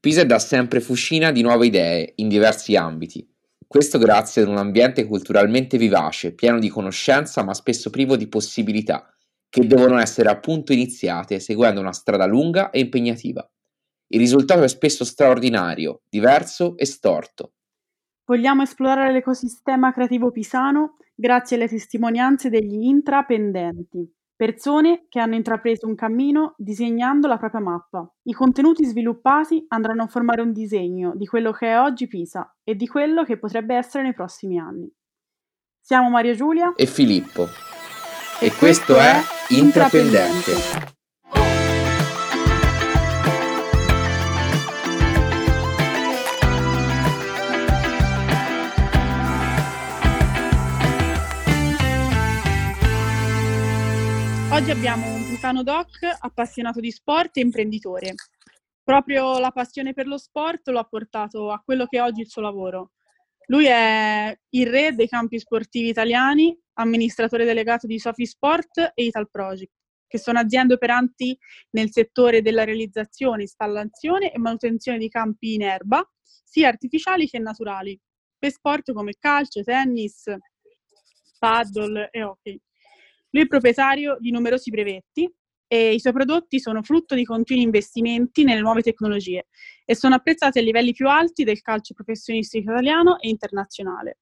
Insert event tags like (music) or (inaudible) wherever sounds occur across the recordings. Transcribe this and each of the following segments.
Pisa è da sempre fucina di nuove idee in diversi ambiti. Questo grazie ad un ambiente culturalmente vivace, pieno di conoscenza ma spesso privo di possibilità, che devono essere appunto iniziate seguendo una strada lunga e impegnativa. Il risultato è spesso straordinario, diverso e storto. Vogliamo esplorare l'ecosistema creativo pisano grazie alle testimonianze degli intrapendenti. Persone che hanno intrapreso un cammino disegnando la propria mappa. I contenuti sviluppati andranno a formare un disegno di quello che è oggi Pisa e di quello che potrebbe essere nei prossimi anni. Siamo Maria Giulia e Filippo e, e questo, questo è Intrapendente. Intrapendente. Oggi abbiamo un Pisano Doc appassionato di sport e imprenditore. Proprio la passione per lo sport lo ha portato a quello che è oggi il suo lavoro. Lui è il re dei campi sportivi italiani, amministratore delegato di Sofi Sport e Ital Project, che sono aziende operanti nel settore della realizzazione, installazione e manutenzione di campi in erba, sia artificiali che naturali, per sport come calcio, tennis, paddle e hockey. Lui è proprietario di numerosi brevetti e i suoi prodotti sono frutto di continui investimenti nelle nuove tecnologie e sono apprezzati a livelli più alti del calcio professionistico italiano e internazionale.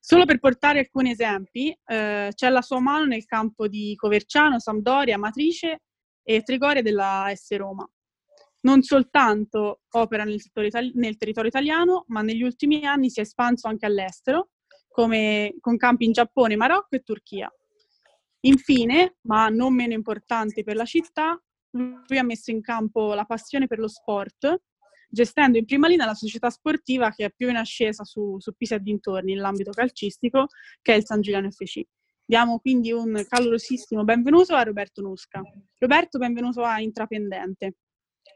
Solo per portare alcuni esempi, eh, c'è la sua mano nel campo di Coverciano, Sampdoria, Matrice e Trigoria della S Roma. Non soltanto opera nel, itali- nel territorio italiano, ma negli ultimi anni si è espanso anche all'estero, come con campi in Giappone, Marocco e Turchia. Infine, ma non meno importante per la città, lui ha messo in campo la passione per lo sport, gestendo in prima linea la società sportiva che è più in ascesa su, su Pisa e dintorni nell'ambito calcistico, che è il San Giuliano FC. Diamo quindi un calorosissimo benvenuto a Roberto Nusca. Roberto, benvenuto a Intrapendente.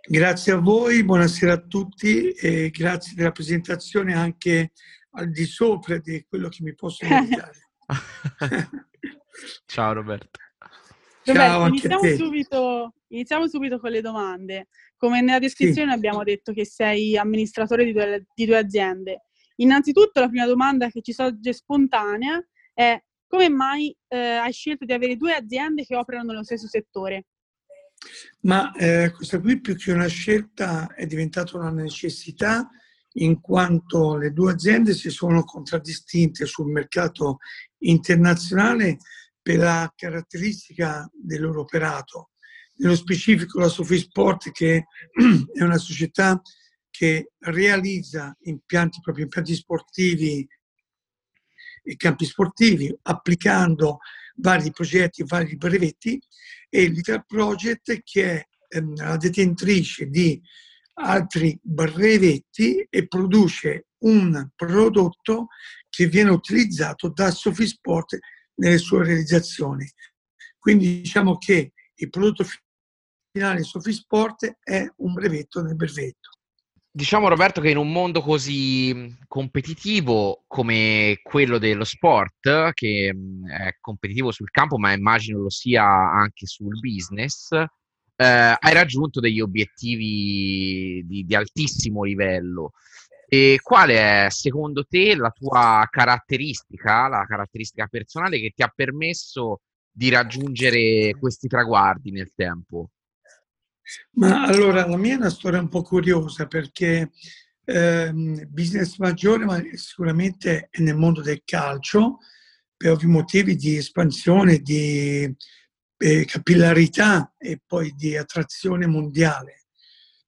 Grazie a voi, buonasera a tutti e grazie della presentazione anche al di sopra di quello che mi posso (laughs) meritare. (laughs) Ciao Roberto. Roberto, iniziamo subito, iniziamo, subito, con le domande. Come nella descrizione sì. abbiamo detto che sei amministratore di due, di due, aziende. Innanzitutto la prima domanda che ci sorge spontanea è come mai eh, hai scelto di avere due aziende che operano nello stesso settore? Ma eh, questa qui più che una scelta è diventata una necessità in quanto le due aziende si sono contraddistinte sul mercato internazionale per la caratteristica del loro operato. Nello specifico la Sofisport che (clears throat) è una società che realizza impianti, proprio impianti sportivi e campi sportivi applicando vari progetti, vari brevetti e l'Ital Project che è ehm, la detentrice di altri brevetti e produce un prodotto che viene utilizzato da Sofisport nelle sue realizzazioni. Quindi diciamo che il prodotto finale Sofisport è un brevetto nel brevetto. Diciamo Roberto che in un mondo così competitivo come quello dello sport, che è competitivo sul campo ma immagino lo sia anche sul business, eh, hai raggiunto degli obiettivi di, di altissimo livello. E qual è secondo te la tua caratteristica, la caratteristica personale che ti ha permesso di raggiungere questi traguardi nel tempo? Ma allora la mia è una storia un po' curiosa perché eh, business maggiore ma sicuramente è nel mondo del calcio per ovvi motivi di espansione, di eh, capillarità e poi di attrazione mondiale.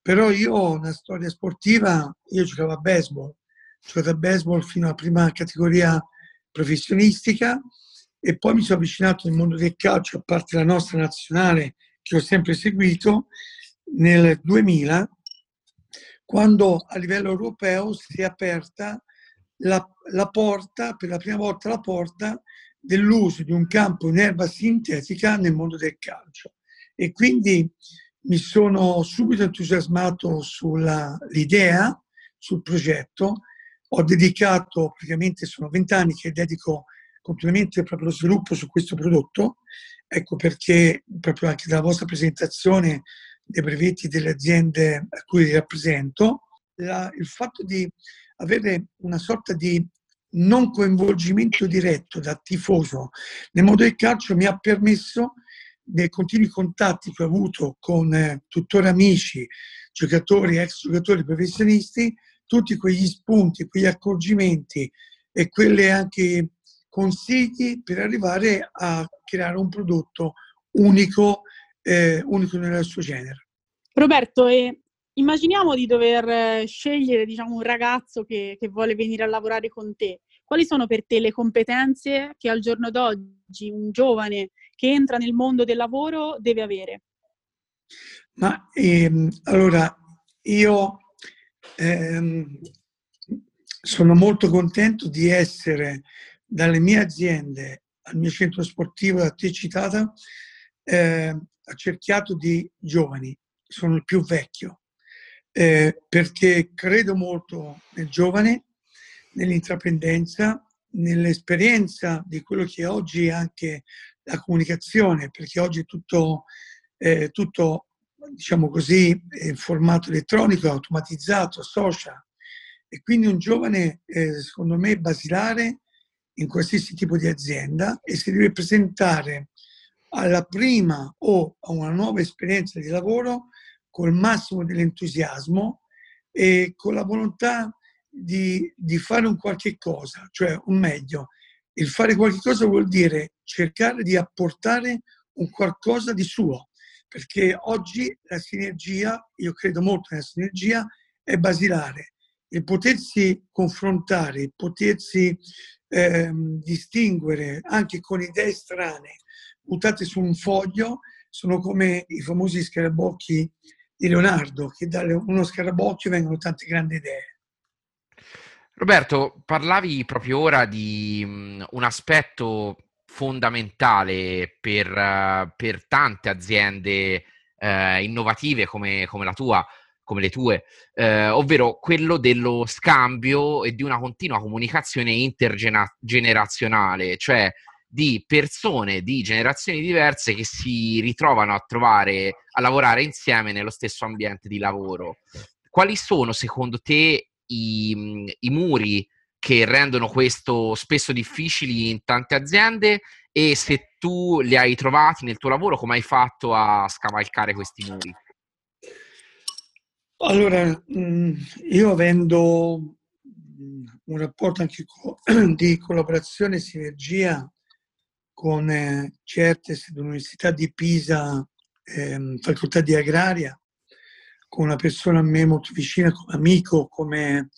Però io ho una storia sportiva, io giocavo a baseball, ho giocato a baseball fino alla prima categoria professionistica e poi mi sono avvicinato al mondo del calcio, a parte la nostra nazionale che ho sempre seguito, nel 2000, quando a livello europeo si è aperta la, la porta, per la prima volta la porta dell'uso di un campo in erba sintetica nel mondo del calcio. E quindi mi sono subito entusiasmato sull'idea, sul progetto. Ho dedicato, praticamente sono vent'anni che dedico completamente proprio lo sviluppo su questo prodotto. Ecco perché proprio anche dalla vostra presentazione dei brevetti delle aziende a cui rappresento, la, il fatto di avere una sorta di non coinvolgimento diretto da tifoso nel mondo del calcio mi ha permesso nei continui contatti che ho avuto con eh, tuttora amici, giocatori, ex giocatori professionisti, tutti quegli spunti, quegli accorgimenti e quelle anche consigli per arrivare a creare un prodotto unico, eh, unico nel suo genere. Roberto, e immaginiamo di dover eh, scegliere diciamo, un ragazzo che, che vuole venire a lavorare con te. Quali sono per te le competenze che al giorno d'oggi un giovane che entra nel mondo del lavoro deve avere? Ma ehm, allora io ehm, sono molto contento di essere dalle mie aziende al mio centro sportivo da te citata eh, accerchiato di giovani, sono il più vecchio, eh, perché credo molto nel giovane, nell'intraprendenza, nell'esperienza di quello che oggi è anche la comunicazione, perché oggi è tutto, eh, tutto diciamo così, in formato elettronico, automatizzato, social. E quindi un giovane, eh, secondo me, basilare in qualsiasi tipo di azienda e si deve presentare alla prima o a una nuova esperienza di lavoro col massimo dell'entusiasmo e con la volontà di, di fare un qualche cosa, cioè un meglio. Il fare qualche cosa vuol dire cercare di apportare un qualcosa di suo, perché oggi la sinergia, io credo molto nella sinergia, è basilare. Il potersi confrontare, il potersi ehm, distinguere anche con idee strane, buttate su un foglio, sono come i famosi scarabocchi di Leonardo, che da uno scarabocchio vengono tante grandi idee. Roberto, parlavi proprio ora di um, un aspetto fondamentale per, uh, per tante aziende uh, innovative come, come, la tua, come le tue, uh, ovvero quello dello scambio e di una continua comunicazione intergenerazionale, cioè di persone di generazioni diverse che si ritrovano a trovare, a lavorare insieme nello stesso ambiente di lavoro. Quali sono secondo te i, i muri che rendono questo spesso difficili in tante aziende e se tu li hai trovati nel tuo lavoro, come hai fatto a scavalcare questi muri? Allora, mm, io avendo mm, un rapporto anche (clears throat) di collaborazione e sinergia con eh, CERTES dell'Università di Pisa, eh, facoltà di agraria, con una persona a me molto vicina, come amico, come,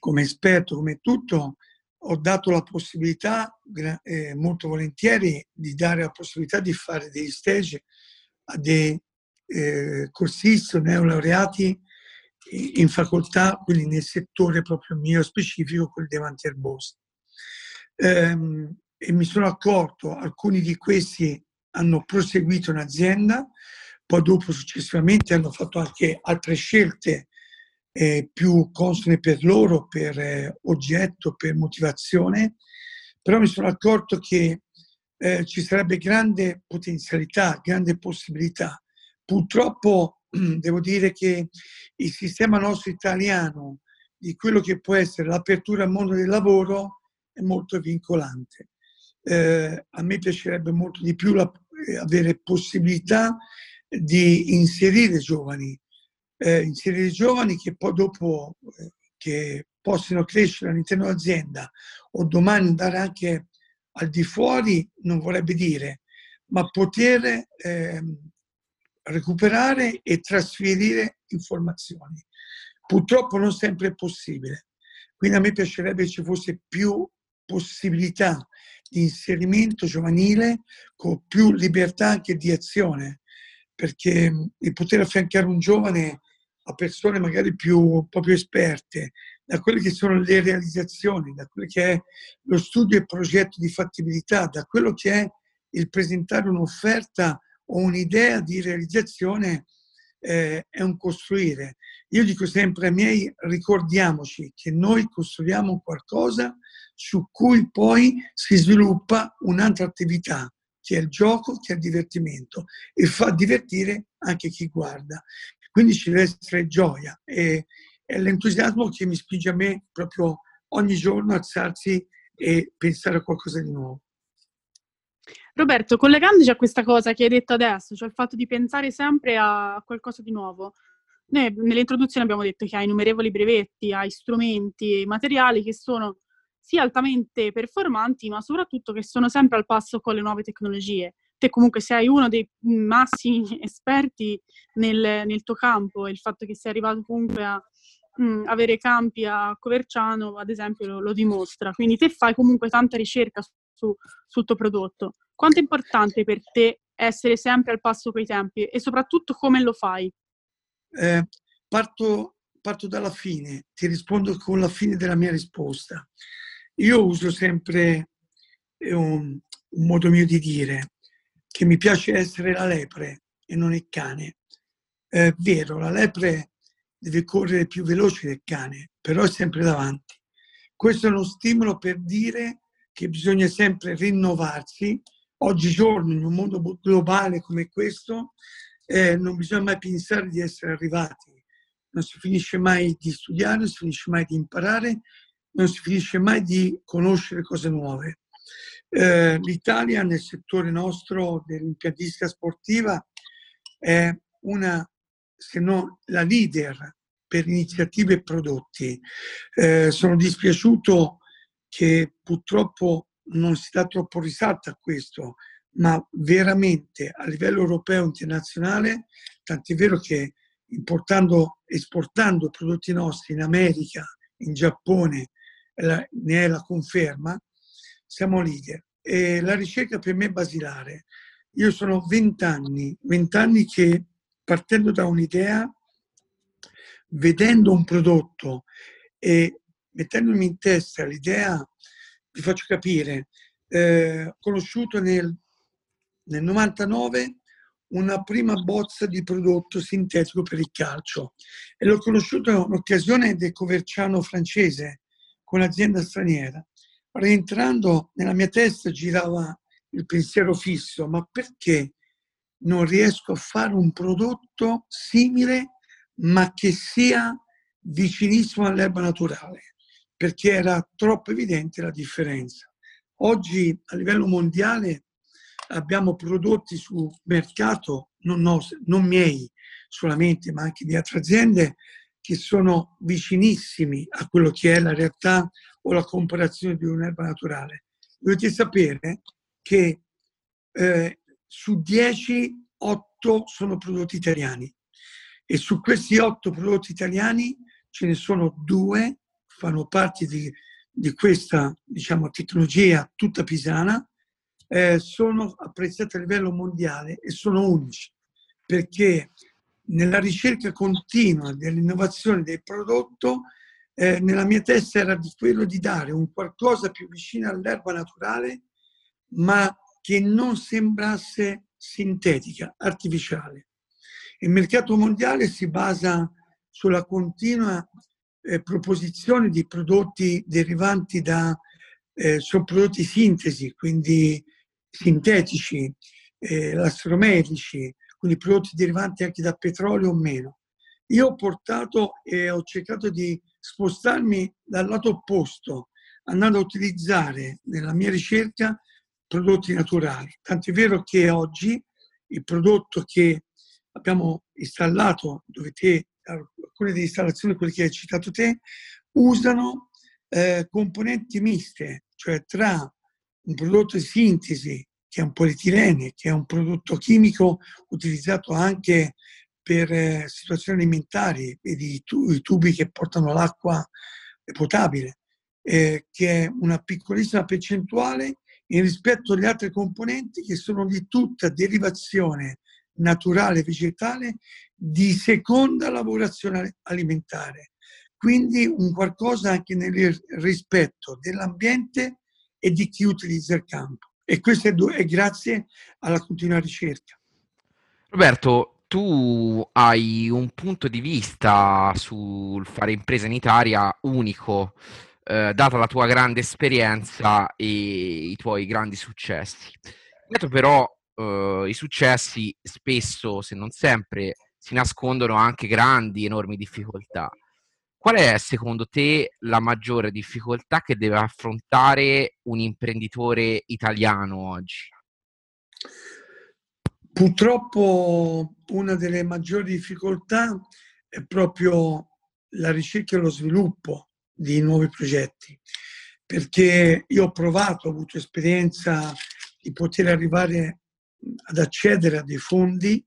come esperto, come tutto, ho dato la possibilità, eh, molto volentieri, di dare la possibilità di fare degli stage a dei eh, corsisti o neolaureati in facoltà, quindi nel settore proprio mio specifico, quello dei manti erbosi. Um, e mi sono accorto, alcuni di questi hanno proseguito in azienda, poi dopo successivamente hanno fatto anche altre scelte eh, più consone per loro, per eh, oggetto, per motivazione, però mi sono accorto che eh, ci sarebbe grande potenzialità, grande possibilità. Purtroppo (clears throat) devo dire che il sistema nostro italiano di quello che può essere l'apertura al mondo del lavoro è molto vincolante eh, a me piacerebbe molto di più la, eh, avere possibilità di inserire giovani, eh, inserire giovani che poi dopo eh, che possano crescere all'interno dell'azienda o domani andare anche al di fuori, non vorrebbe dire, ma poter ehm, recuperare e trasferire informazioni. Purtroppo non sempre è possibile. Quindi a me piacerebbe ci fosse più possibilità di inserimento giovanile con più libertà anche di azione, perché il poter affiancare un giovane a persone magari più, proprio esperte, da quelle che sono le realizzazioni, da quello che è lo studio e progetto di fattibilità, da quello che è il presentare un'offerta o un'idea di realizzazione, eh, è un costruire. Io dico sempre ai miei, ricordiamoci che noi costruiamo qualcosa su cui poi si sviluppa un'altra attività, che è il gioco, che è il divertimento e fa divertire anche chi guarda. Quindi ci deve essere gioia e è l'entusiasmo che mi spinge a me proprio ogni giorno a alzarsi e pensare a qualcosa di nuovo. Roberto, collegandoci a questa cosa che hai detto adesso, cioè il fatto di pensare sempre a qualcosa di nuovo, noi nell'introduzione abbiamo detto che hai innumerevoli brevetti, hai strumenti e materiali che sono sì altamente performanti, ma soprattutto che sono sempre al passo con le nuove tecnologie. Te comunque sei uno dei massimi (laughs) esperti nel, nel tuo campo e il fatto che sei arrivato comunque a mh, mm, avere campi a Coverciano, ad esempio, lo, lo, dimostra. Quindi te fai comunque tanta ricerca su, sul tuo prodotto. Quanto è importante per te essere sempre al passo coi tempi e soprattutto come lo fai? Eh, parto, parto dalla fine, ti rispondo con la fine della mia risposta. Io uso sempre un, un modo mio di dire che mi piace essere la lepre e non il cane. È vero, la lepre deve correre più veloce del cane, però è sempre davanti. Questo è uno stimolo per dire che bisogna sempre rinnovarsi. Oggigiorno, in un mondo globale come questo, eh, non bisogna mai pensare di essere arrivati. Non si finisce mai di studiare, non si finisce mai di imparare, non si finisce mai di conoscere cose nuove. Eh, L'Italia nel settore nostro dell'impiantistica sportiva è una, se non la leader per iniziative e prodotti. Eh, sono dispiaciuto che purtroppo non si dà troppo risalto a questo, ma veramente a livello europeo e internazionale, tant'è vero che importando, esportando prodotti nostri in America, in Giappone, ne è la conferma, siamo leader. E la ricerca per me è basilare. Io sono vent'anni, vent'anni che partendo da un'idea, vedendo un prodotto e mettendomi in testa l'idea, vi faccio capire, eh, conosciuto nel, nel 99 una prima bozza di prodotto sintetico per il calcio e l'ho conosciuto in occasione del Coverciano francese con un'azienda straniera. Rientrando nella mia testa girava il pensiero fisso, ma perché non riesco a fare un prodotto simile ma che sia vicinissimo all'erba naturale? perché era troppo evidente la differenza. Oggi a livello mondiale abbiamo prodotti sul mercato, non, nostri, non miei solamente, ma anche di altre aziende, che sono vicinissimi a quello che è la realtà o la comparazione di un'erba naturale. Dovete sapere che eh, su 10, 8 sono prodotti italiani e su questi 8 prodotti italiani ce ne sono due fanno parte di, di questa diciamo, tecnologia tutta pisana, eh, sono apprezzati a livello mondiale e sono unici, perché nella ricerca continua dell'innovazione del prodotto, eh, nella mia testa era di quello di dare un qualcosa più vicino all'erba naturale, ma che non sembrasse sintetica, artificiale. Il mercato mondiale si basa sulla continua eh, proposizione di prodotti derivanti da eh, prodotti sintesi, quindi sintetici, eh, quindi prodotti derivanti anche da petrolio o meno. Io ho portato e ho cercato di spostarmi dal lato opposto, andando a utilizzare nella mia ricerca prodotti naturali. Tant'è vero che oggi il prodotto che abbiamo installato, dove te alcune delle installazioni, quelle che hai citato te, usano eh, componenti miste, cioè tra un prodotto di sintesi, che è un polietilene, che è un prodotto chimico utilizzato anche per eh, situazioni alimentari, vedi i, tu- i, tubi che portano l'acqua potabile, eh, che è una piccolissima percentuale in rispetto agli altri componenti che sono di tutta derivazione naturale vegetale di seconda lavorazione alimentare. Quindi un qualcosa anche nel rispetto dell'ambiente e di chi utilizza il campo. E questo è, è grazie alla continua ricerca. Roberto, tu hai un punto di vista sul fare impresa in Italia unico, eh, data la tua grande esperienza e i tuoi grandi successi. Dietro però eh, i successi spesso, se non sempre, si nascondono anche grandi, enormi difficoltà. Qual è secondo te la maggiore difficoltà che deve affrontare un imprenditore italiano oggi? Purtroppo una delle maggiori difficoltà è proprio la ricerca e lo sviluppo di nuovi progetti, perché io ho provato, ho avuto esperienza di poter arrivare ad accedere a dei fondi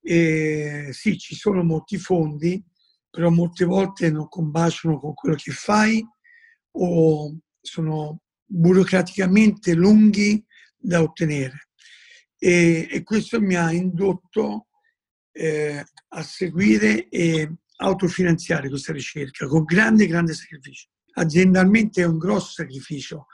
e sì, ci sono molti fondi, però molte volte non combaciano con quello che fai o sono burocraticamente lunghi da ottenere. E, e questo mi ha indotto eh, a seguire e autofinanziare questa ricerca con grande, grande sacrificio. Aziendalmente è un grosso sacrificio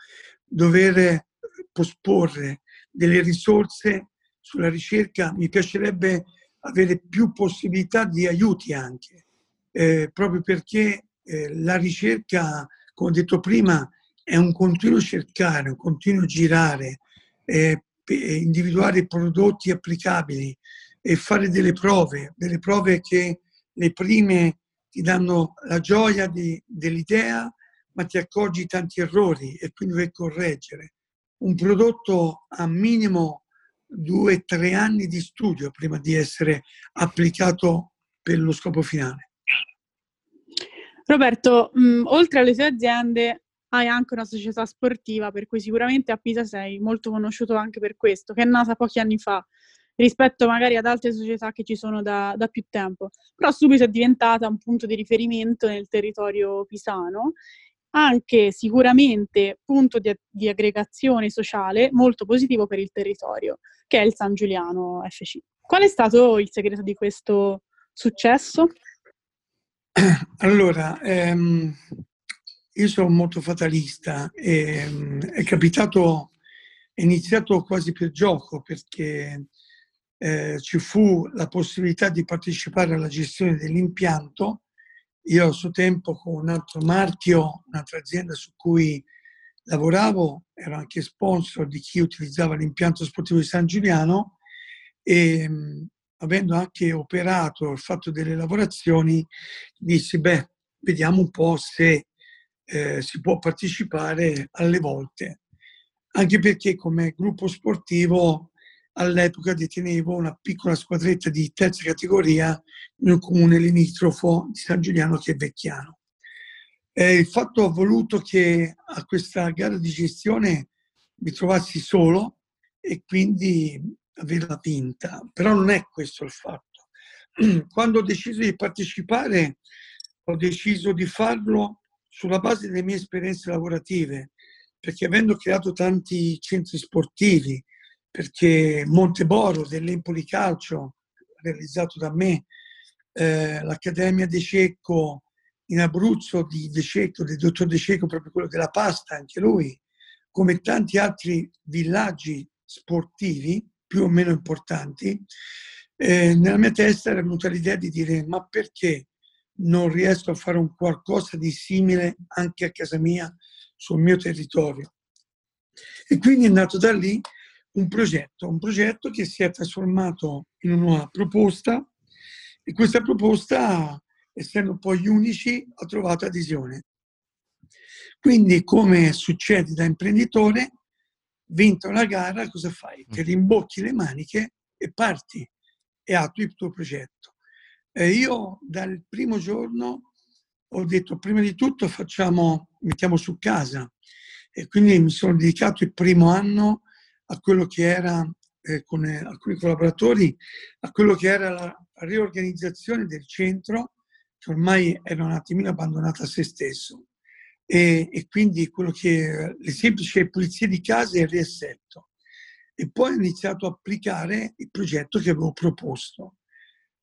dover posporre delle risorse sulla ricerca. Mi piacerebbe avere più possibilità di aiuti anche eh, proprio perché eh, la ricerca, come ho detto prima, è un continuo cercare, un continuo girare, eh, individuare prodotti applicabili e fare delle prove, delle prove che le prime ti danno la gioia di, dell'idea, ma ti accorgi tanti errori e quindi devi correggere. Un prodotto ha minimo due o tre anni di studio prima di essere applicato per lo scopo finale. Roberto, mh, mm, oltre alle tue aziende hai anche una società sportiva per cui sicuramente a Pisa sei molto conosciuto anche per questo, che è nata pochi anni fa rispetto magari ad altre società che ci sono da, da più tempo, però subito è diventata un punto di riferimento nel territorio pisano, anche sicuramente punto di, di aggregazione sociale molto positivo per il territorio, che è il San Giuliano FC. Qual è stato il segreto di questo successo? (clears throat) Allora, ehm, io sono molto fatalista e ehm, è capitato, è iniziato quasi per gioco perché eh, ci fu la possibilità di partecipare alla gestione dell'impianto. Io a suo tempo con un altro marchio, un'altra azienda su cui lavoravo, ero anche sponsor di chi utilizzava l'impianto sportivo di San Giuliano e ehm, avendo anche operato, fatto delle lavorazioni, dissi, beh, vediamo un po' se eh, si può partecipare alle volte. Anche perché come gruppo sportivo all'epoca detenevo una piccola squadretta di terza categoria un comune limitrofo di San Giuliano che è Vecchiano. Eh, il fatto ha voluto che a questa gara di gestione mi trovassi solo e quindi averla vinta, però non è questo il fatto. (clears throat) Quando ho deciso di partecipare, ho deciso di farlo sulla base delle mie esperienze lavorative, perché avendo creato tanti centri sportivi, perché Monteboro dell'Empoli Calcio, realizzato da me, eh, l'Accademia De Cecco in Abruzzo di De Cecco, del dottor De Cecco, proprio quello della pasta, anche lui, come tanti altri villaggi sportivi, più o meno importanti, eh, nella mia testa era venuta l'idea di dire ma perché non riesco a fare un qualcosa di simile anche a casa mia, sul mio territorio. E quindi è nato da lì un progetto, un progetto che si è trasformato in una proposta e questa proposta, essendo poi unici, ha trovato adesione. Quindi, come succede da imprenditore, vinta una gara, cosa fai? Ti mm. rimbocchi le maniche e parti e attui il tuo progetto. E io dal primo giorno ho detto prima di tutto facciamo, mettiamo su casa e quindi mi sono dedicato il primo anno a quello che era eh, con eh, alcuni collaboratori, a quello che era la riorganizzazione del centro che ormai era un attimino abbandonato a se stesso e, e quindi che le semplici pulizie di casa e il riassetto. E poi ho iniziato a applicare il progetto che avevo proposto.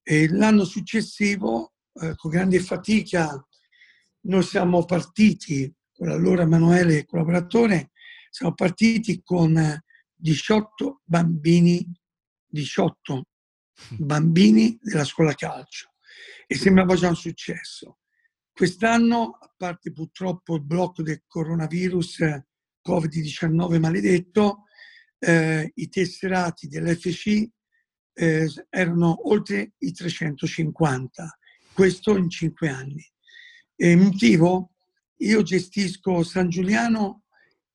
E l'anno successivo, eh, con grande fatica, noi siamo partiti con l'allora Emanuele collaboratore, siamo partiti con 18 bambini, 18 bambini della scuola calcio e sembrava già un successo. Quest'anno, a parte purtroppo il blocco del coronavirus Covid-19 maledetto, eh, i tesserati dell'FC eh, erano oltre i 350, questo in cinque anni. E motivo? Io gestisco San Giuliano,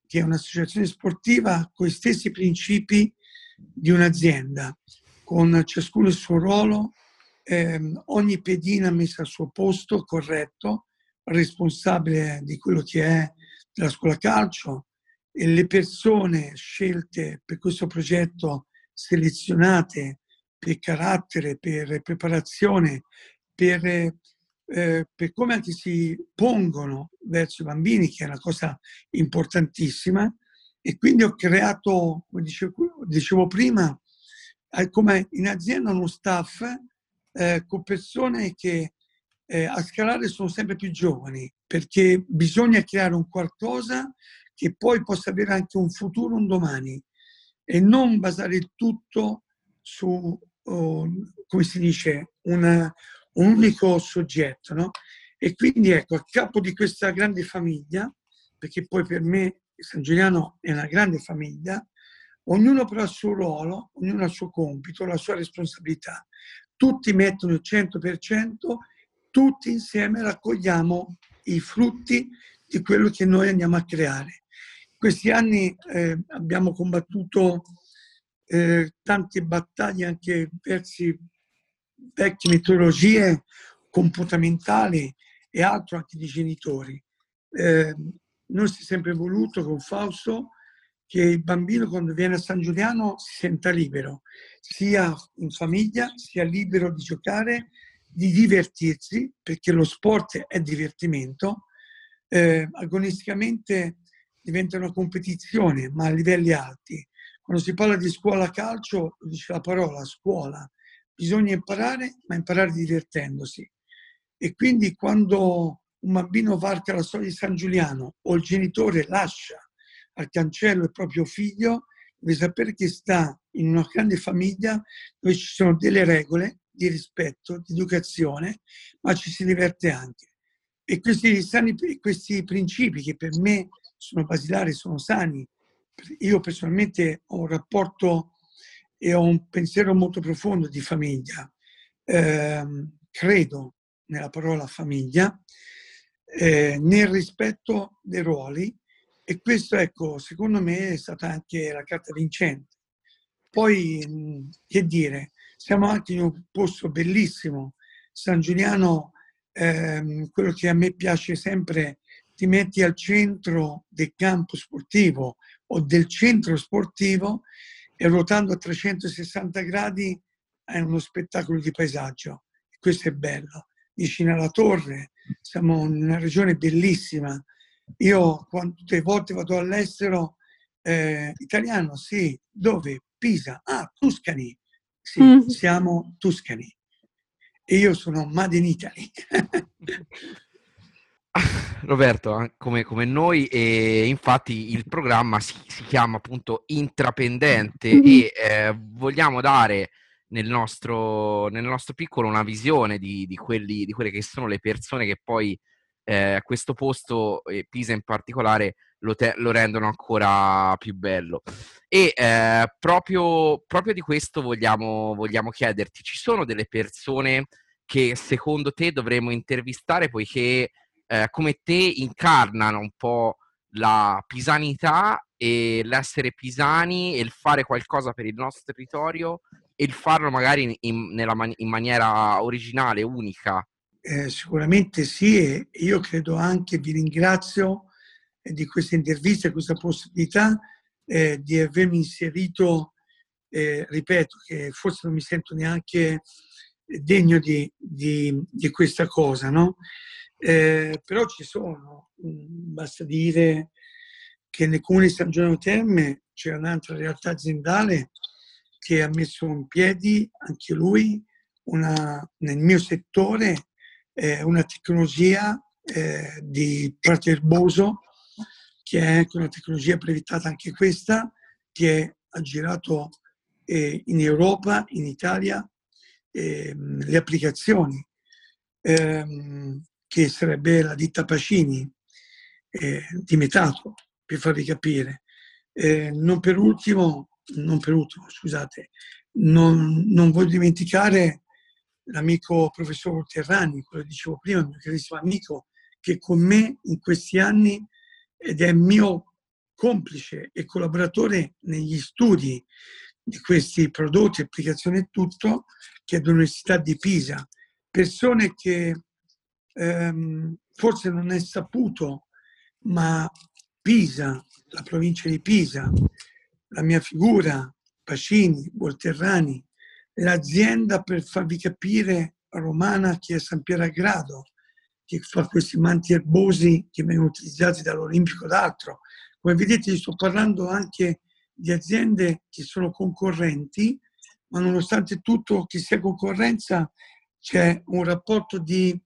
che è un'associazione sportiva con gli stessi principi di un'azienda, con ciascuno il suo ruolo, ehm, ogni pedina messa al suo posto, corretto, responsabile di quello che è la scuola calcio, e le persone scelte per questo progetto selezionate per carattere, per preparazione, per, eh, per come anche si pongono verso i bambini, che è una cosa importantissima. E quindi ho creato, come dicevo, dicevo prima, eh, come in azienda uno staff eh, con persone che eh, a scalare sono sempre più giovani, perché bisogna creare un qualcosa che poi possa avere anche un futuro un domani e non basare tutto su come si dice, una, un unico soggetto. No? E quindi ecco, a capo di questa grande famiglia, perché poi per me San Giuliano è una grande famiglia, ognuno però ha il suo ruolo, ognuno ha il suo compito, la sua responsabilità. Tutti mettono il 100%, tutti insieme raccogliamo i frutti di quello che noi andiamo a creare. In questi anni eh, abbiamo combattuto eh, tante battaglie anche verso vecchie metodologie comportamentali e altro anche di genitori. Eh, noi si è sempre voluto con Fausto che il bambino quando viene a San Giuliano si senta libero, sia in famiglia, sia libero di giocare, di divertirsi, perché lo sport è divertimento, eh, agonisticamente diventa una competizione, ma a livelli alti. Quando si parla di scuola calcio, dice la parola scuola, bisogna imparare, ma imparare divertendosi. E quindi quando un bambino varca la storia di San Giuliano o il genitore lascia al cancello il proprio figlio, deve sapere che sta in una grande famiglia dove ci sono delle regole di rispetto, di educazione, ma ci si diverte anche. E questi, sani, questi principi che per me sono basilari, sono sani, io personalmente ho un rapporto e ho un pensiero molto profondo di famiglia. Eh, credo nella parola famiglia, eh, nel rispetto dei ruoli e questo, ecco, secondo me è stata anche la carta vincente. Poi, che dire, siamo anche in un posto bellissimo. San Giuliano, ehm, quello che a me piace sempre, ti metti al centro del campo sportivo, o del centro sportivo e ruotando a 360 gradi è uno spettacolo di paesaggio. Questo è bello. Vicino alla torre, siamo in una regione bellissima. Io quando, tutte le volte vado all'estero, eh, italiano, sì, dove? Pisa, ah, Tuscany, sì, mm. siamo Tuscany. E io sono Made in Italy. (laughs) Roberto, come, come, noi, e infatti il programma si, si chiama appunto Intrapendente mm-hmm. e eh, vogliamo dare nel nostro, nel nostro, piccolo una visione di, di, quelli, di, quelle che sono le persone che poi eh, questo posto, e Pisa in particolare, lo, te- lo, rendono ancora più bello. E eh, proprio, proprio, di questo vogliamo, vogliamo chiederti, ci sono delle persone che secondo te dovremmo intervistare poiché eh, come te incarnano un po' la pisanità e l'essere pisani e il fare qualcosa per il nostro territorio e il farlo magari in, nella, in maniera originale, unica. Eh, sicuramente sì, e io credo anche, vi ringrazio eh, di questa intervista e questa possibilità eh, di avermi inserito, eh, ripeto, che forse non mi sento neanche degno di, di, di questa cosa, no? Eh, però ci sono, mm, basta dire che nel comune di San Giovanni Terme c'è un'altra realtà aziendale che ha messo in piedi anche lui una, nel mio settore eh, una tecnologia eh, di Praterboso che è anche una tecnologia brevettata anche questa che ha girato eh, in Europa, in Italia ehm, le applicazioni. Ehm, che sarebbe la ditta Pacini eh, di Metato, per farvi capire. Eh, non per ultimo non per ultimo, scusate, non, non voglio dimenticare l'amico professor Terrani, quello che dicevo prima, il mio carissimo amico, che con me in questi anni ed è mio complice e collaboratore negli studi di questi prodotti, applicazioni e tutto, che è all'Università di Pisa. Persone che ehm, forse non è saputo, ma Pisa, la provincia di Pisa, la mia figura, Pacini, Volterrani, l'azienda per farvi capire romana che è San Piero Agrado, che fa questi manti erbosi che vengono utilizzati dall'Olimpico d'altro. Come vedete sto parlando anche di aziende che sono concorrenti, ma nonostante tutto che sia concorrenza c'è un rapporto di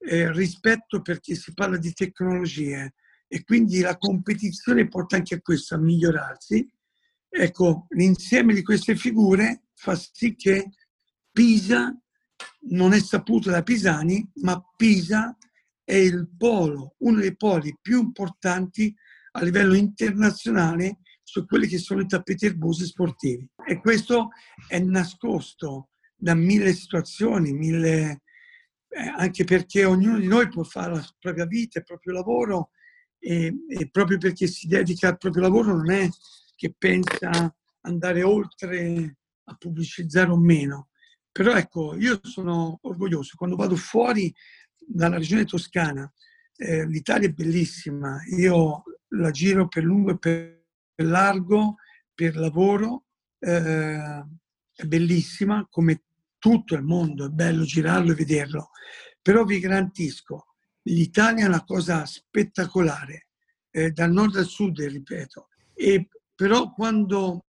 eh, rispetto perché si parla di tecnologie e quindi la competizione porta anche a questo, a migliorarsi. Ecco, l'insieme di queste figure fa sì che Pisa non è saputo da Pisani, ma Pisa è il polo, uno dei poli più importanti a livello internazionale su quelli che sono i tappeti erbosi sportivi. E questo è nascosto da mille situazioni, mille, eh, anche perché ognuno di noi può fare la propria vita, il proprio lavoro e, e proprio perché si dedica al proprio lavoro non è che pensa andare oltre a pubblicizzare o meno. Però ecco, io sono orgoglioso, quando vado fuori dalla regione toscana, eh, l'Italia è bellissima, io la giro per lungo e per largo, per lavoro, eh, è bellissima, come tutto il mondo, è bello girarlo e vederlo, però vi garantisco, l'Italia è una cosa spettacolare, eh, dal nord al sud, ripeto, e però quando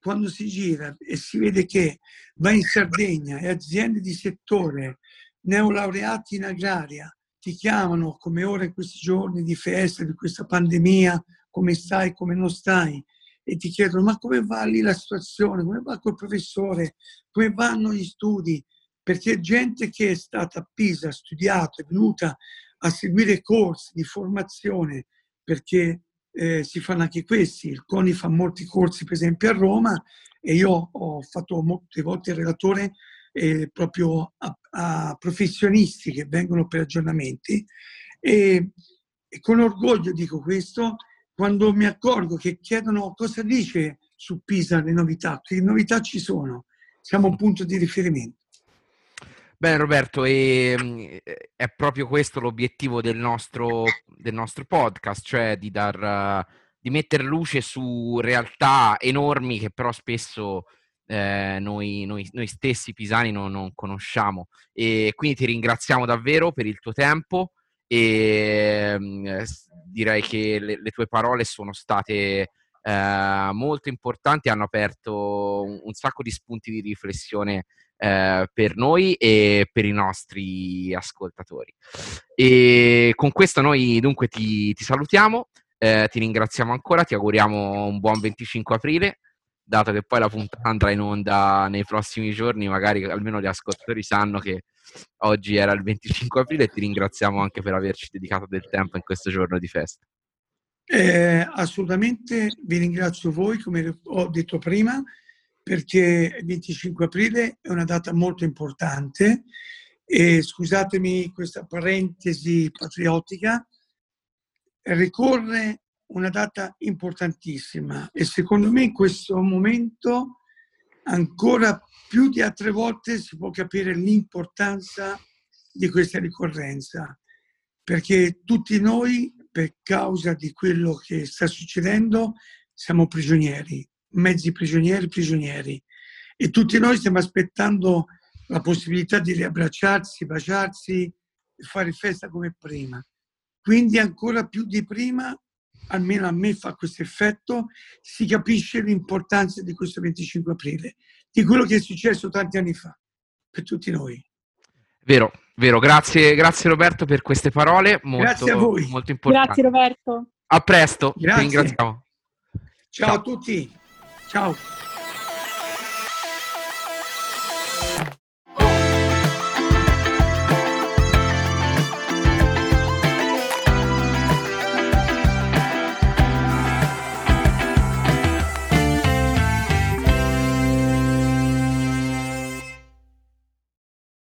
quando si gira e si vede che va in Sardegna e aziende di settore, neolaureati in agraria, ti chiamano come ora in questi giorni di festa, di questa pandemia, come stai, come non stai, e ti chiedono ma come va lì la situazione, come va col professore, come vanno gli studi, perché gente che è stata a Pisa, ha studiato, è venuta a seguire corsi di formazione, perché eh, si fanno anche questi. Il CONI fa molti corsi, per esempio, a Roma e io ho fatto molte volte il relatore eh, proprio a, a, professionisti che vengono per aggiornamenti e, e, con orgoglio dico questo quando mi accorgo che chiedono cosa dice su Pisa le novità, che novità ci sono, siamo un punto di riferimento. Bene Roberto, e, ehm, è proprio questo l'obiettivo del nostro, del nostro podcast, cioè di, dar, di mettere luce su realtà enormi che però spesso eh, noi, noi, noi, stessi pisani non, non, conosciamo. E quindi ti ringraziamo davvero per il tuo tempo e eh, direi che le, le, tue parole sono state eh, molto importanti, hanno aperto un, un sacco di spunti di riflessione eh, per noi e per i nostri ascoltatori. E con questo noi dunque ti, ti salutiamo, eh, ti ringraziamo ancora, ti auguriamo un buon 25 aprile, dato che poi la puntata andrà in onda nei prossimi giorni, magari almeno gli ascoltatori sanno che oggi era il 25 aprile e ti ringraziamo anche per averci dedicato del tempo in questo giorno di festa. Eh, assolutamente vi ringrazio voi, come ho detto prima, perché il 25 aprile è una data molto importante. E scusatemi questa parentesi patriottica, ricorre una data importantissima e secondo me in questo momento ancora più di altre volte si può capire l'importanza di questa ricorrenza perché tutti noi per causa di quello che sta succedendo siamo prigionieri mezzi prigionieri, prigionieri. E tutti noi stiamo aspettando la possibilità di riabbracciarsi, baciarsi e fare festa come prima. Quindi ancora più di prima, almeno a me fa questo effetto, si capisce l'importanza di questo 25 aprile, di quello che è successo tanti anni fa, per tutti noi. Vero, vero. Grazie, grazie Roberto per queste parole. Molto, grazie a voi. Molto importanti. Grazie Roberto. A presto. Grazie. Ti ringraziamo. Ciao, Ciao a tutti. Ciao.